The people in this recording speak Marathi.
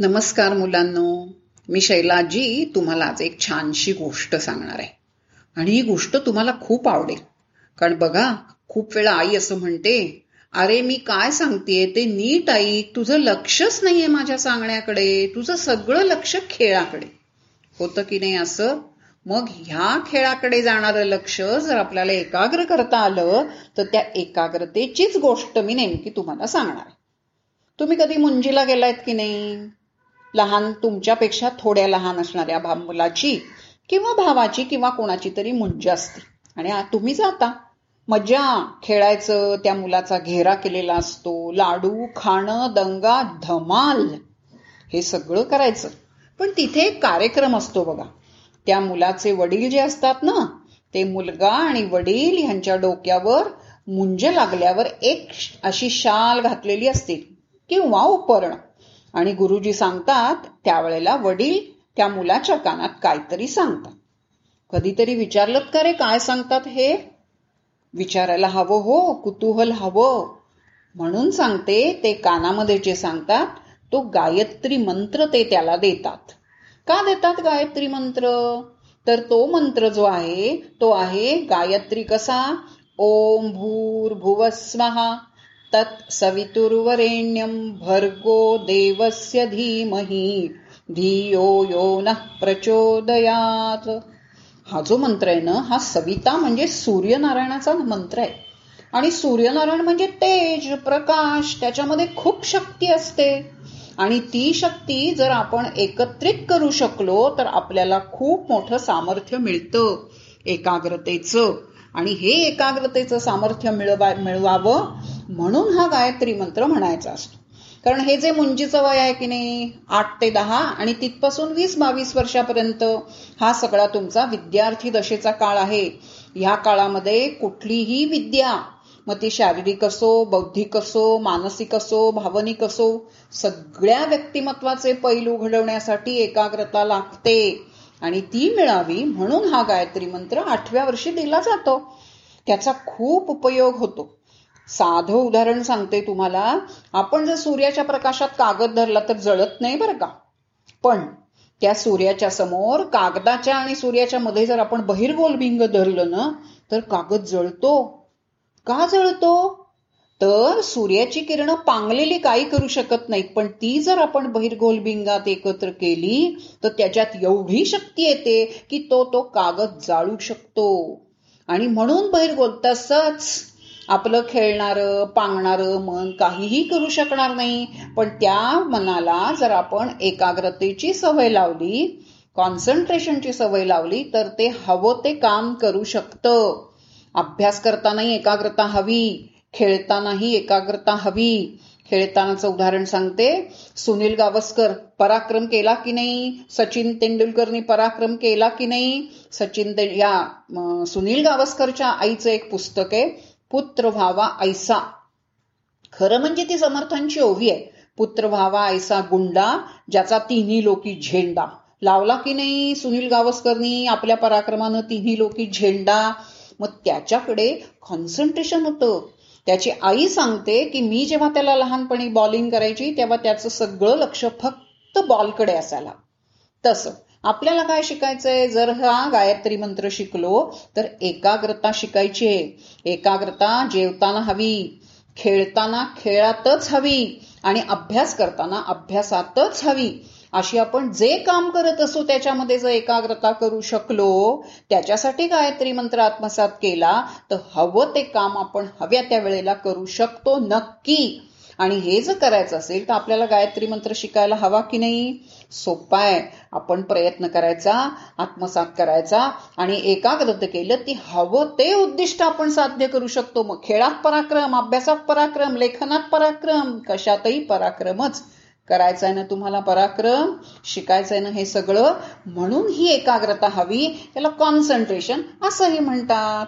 नमस्कार मुलांनो. मी शैलाजी तुम्हाला आज एक छानशी गोष्ट सांगणार आहे. आणि ही गोष्ट तुम्हाला खूप आवडेल. कारण बघा खूप वेळा आई असं म्हणते अरे मी काय सांगतेय? ते नीट ऐक. तुझं लक्षच नाहीये माझ्या सांगण्याकडे. तुझं सगळं लक्ष खेळाकडे. होतं की नाही असं? मग ह्या खेळाकडे जाणारं लक्ष जर आपल्याला एकाग्र करता आलं तर त्या एकाग्रतेचीच गोष्ट मी नेमकी तुम्हाला सांगणार तुम्ही कधी मुंजीला गेलायत की नाही? लहान तुमच्यापेक्षा थोड्या लहान असणाऱ्या भा मुलाची किंवा भावाची किंवा कोणाची तरी मुंज असते. आणि तुम्ही जाता. मजा खेळायचं त्या मुलाचा घेरा केलेला असतो लाडू खाणं दंगा धमाल हे सगळं करायचं. पण तिथे एक कार्यक्रम असतो बघा. त्या मुलाचे वडील जे असतात ना ते मुलगा आणि वडील ह्यांच्या डोक्यावर मुंज लागल्यावर एक अशी शाल घातलेली असते किंवा उपरण आणि गुरुजी सांगतात त्यावेळेला वडील त्या मुलाच्या कानात काहीतरी सांगतात. कधीतरी विचारलं का रे काय सांगतात हे? विचारायला हवं हो कुतूहल हवं. म्हणून सांगते ते कानामध्ये जे सांगतात तो गायत्री मंत्र ते त्याला देतात. का देतात गायत्री मंत्र? तर तो मंत्र जो आहे तो आहे गायत्री कसा? ओम भूर तत् सवितुर्वरेण्यम भर्गो देवस्य धीमहि। धियो यो नः प्रचोदयात। हा जो मंत्र आहे ना हा सविता म्हणजे सूर्यनारायणाचा मंत्र आहे. आणि सूर्यनारायण म्हणजे तेज प्रकाश त्याच्यामध्ये खूप शक्ती असते. आणि ती शक्ती जर आपण एकत्रित करू शकलो तर आपल्याला खूप मोठं सामर्थ्य मिळतं एकाग्रतेचं. आणि हे एकाग्रतेचं सामर्थ्य मिळवा मिळवावं म्हणून हा गायत्री मंत्र म्हणायचा असतो. कारण हे जे मुंजीचं वय आहे की नाही आठ ते दहा आणि तिथपासून वीस बावीस वर्षापर्यंत हा सगळा तुमचा विद्यार्थी दशेचा काळ आहे. ह्या काळामध्ये कुठलीही विद्या मग ती शारीरिक असो बौद्धिक असो मानसिक असो भावनिक असो सगळ्या व्यक्तिमत्वाचे पैलू घडवण्यासाठी एकाग्रता लागते आणि ती मिळावी म्हणून हा गायत्री मंत्र आठव्या वर्षी दिला जातो. त्याचा खूप उपयोग होतो. साधं उदाहरण सांगते तुम्हाला. आपण जर सूर्याच्या प्रकाशात कागद धरला तर जळत नाही बरं का? पण त्या सूर्याच्या समोर कागदाच्या आणि सूर्याच्या मध्ये जर आपण बहिर्गोल भिंग धरलं ना तर कागद जळतो. का जळतो? तर सूर्याची किरणं पांगलेली काही करू शकत नाहीत पण ती जर आपण बहिर्गोल भिंगात एकत्र केली तर त्याच्यात एवढी शक्ती येते की तो तो कागद जाळू शकतो. आणि म्हणून बहिर्गोल तसंच आपलं खेळणारं पांगणारं मन काहीही करू शकणार नाही. पण त्या मनाला जर आपण एकाग्रतेची सवय लावली कॉन्सन्ट्रेशनची सवय लावली तर ते हवं ते काम करू शकतं. अभ्यास करतानाही एकाग्रता हवी खेळतानाही एकाग्रता हवी. खेळतानाचं उदाहरण सांगते. सुनील गावस्कर पराक्रम केला की नाही? सचिन तेंडुलकरनी पराक्रम केला की नाही? सचिन ते या सुनील गावस्करच्या आईचं एक पुस्तक आहे. पुत्र व्हावा ऐसा. खरं म्हणजे ती समर्थांची ओवी आहे. पुत्र व्हावा ऐसा गुंडा ज्याचा तिन्ही लोकी झेंडा. लावला की नाही सुनील गावस्करनी आपल्या पराक्रमानं तिन्ही लोकी झेंडा? मग त्याच्याकडे कॉन्सन्ट्रेशन होतं. त्याची आई सांगते की मी जेव्हा त्याला लहानपणी बॉलिंग करायची तेव्हा त्याचं सगळं लक्ष फक्त बॉलकडे असायला. तसं. आपल्याला काय शिकायचंय? जर हा गायत्री मंत्र शिकलो तर एकाग्रता शिकायची आहे. एकाग्रता जेवताना हवी खेळताना खेळातच हवी आणि अभ्यास करताना अभ्यासातच हवी. अशी आपण जे काम करत असू त्याच्यामध्ये जर एकाग्रता करू शकलो त्याच्यासाठी गायत्री मंत्र आत्मसात केला तर हवं ते काम आपण हव्या त्या वेळेला करू शकतो नक्की. आणि हे जर करायचं असेल तर आपल्याला गायत्री मंत्र शिकायला हवा की नाही? सोपा आहे. आपण प्रयत्न करायचा आत्मसात करायचा आणि एकाग्रता केलं ती हवं ते उद्दिष्ट आपण साध्य करू शकतो. मग खेळात पराक्रम अभ्यासात पराक्रम लेखनात पराक्रम कशातही पराक्रमच करायचं आहे ना तुम्हाला पराक्रम? शिकायचं आहे ना हे सगळं? म्हणून ही एकाग्रता हवी. याला कॉन्सन्ट्रेशन असंही म्हणतात.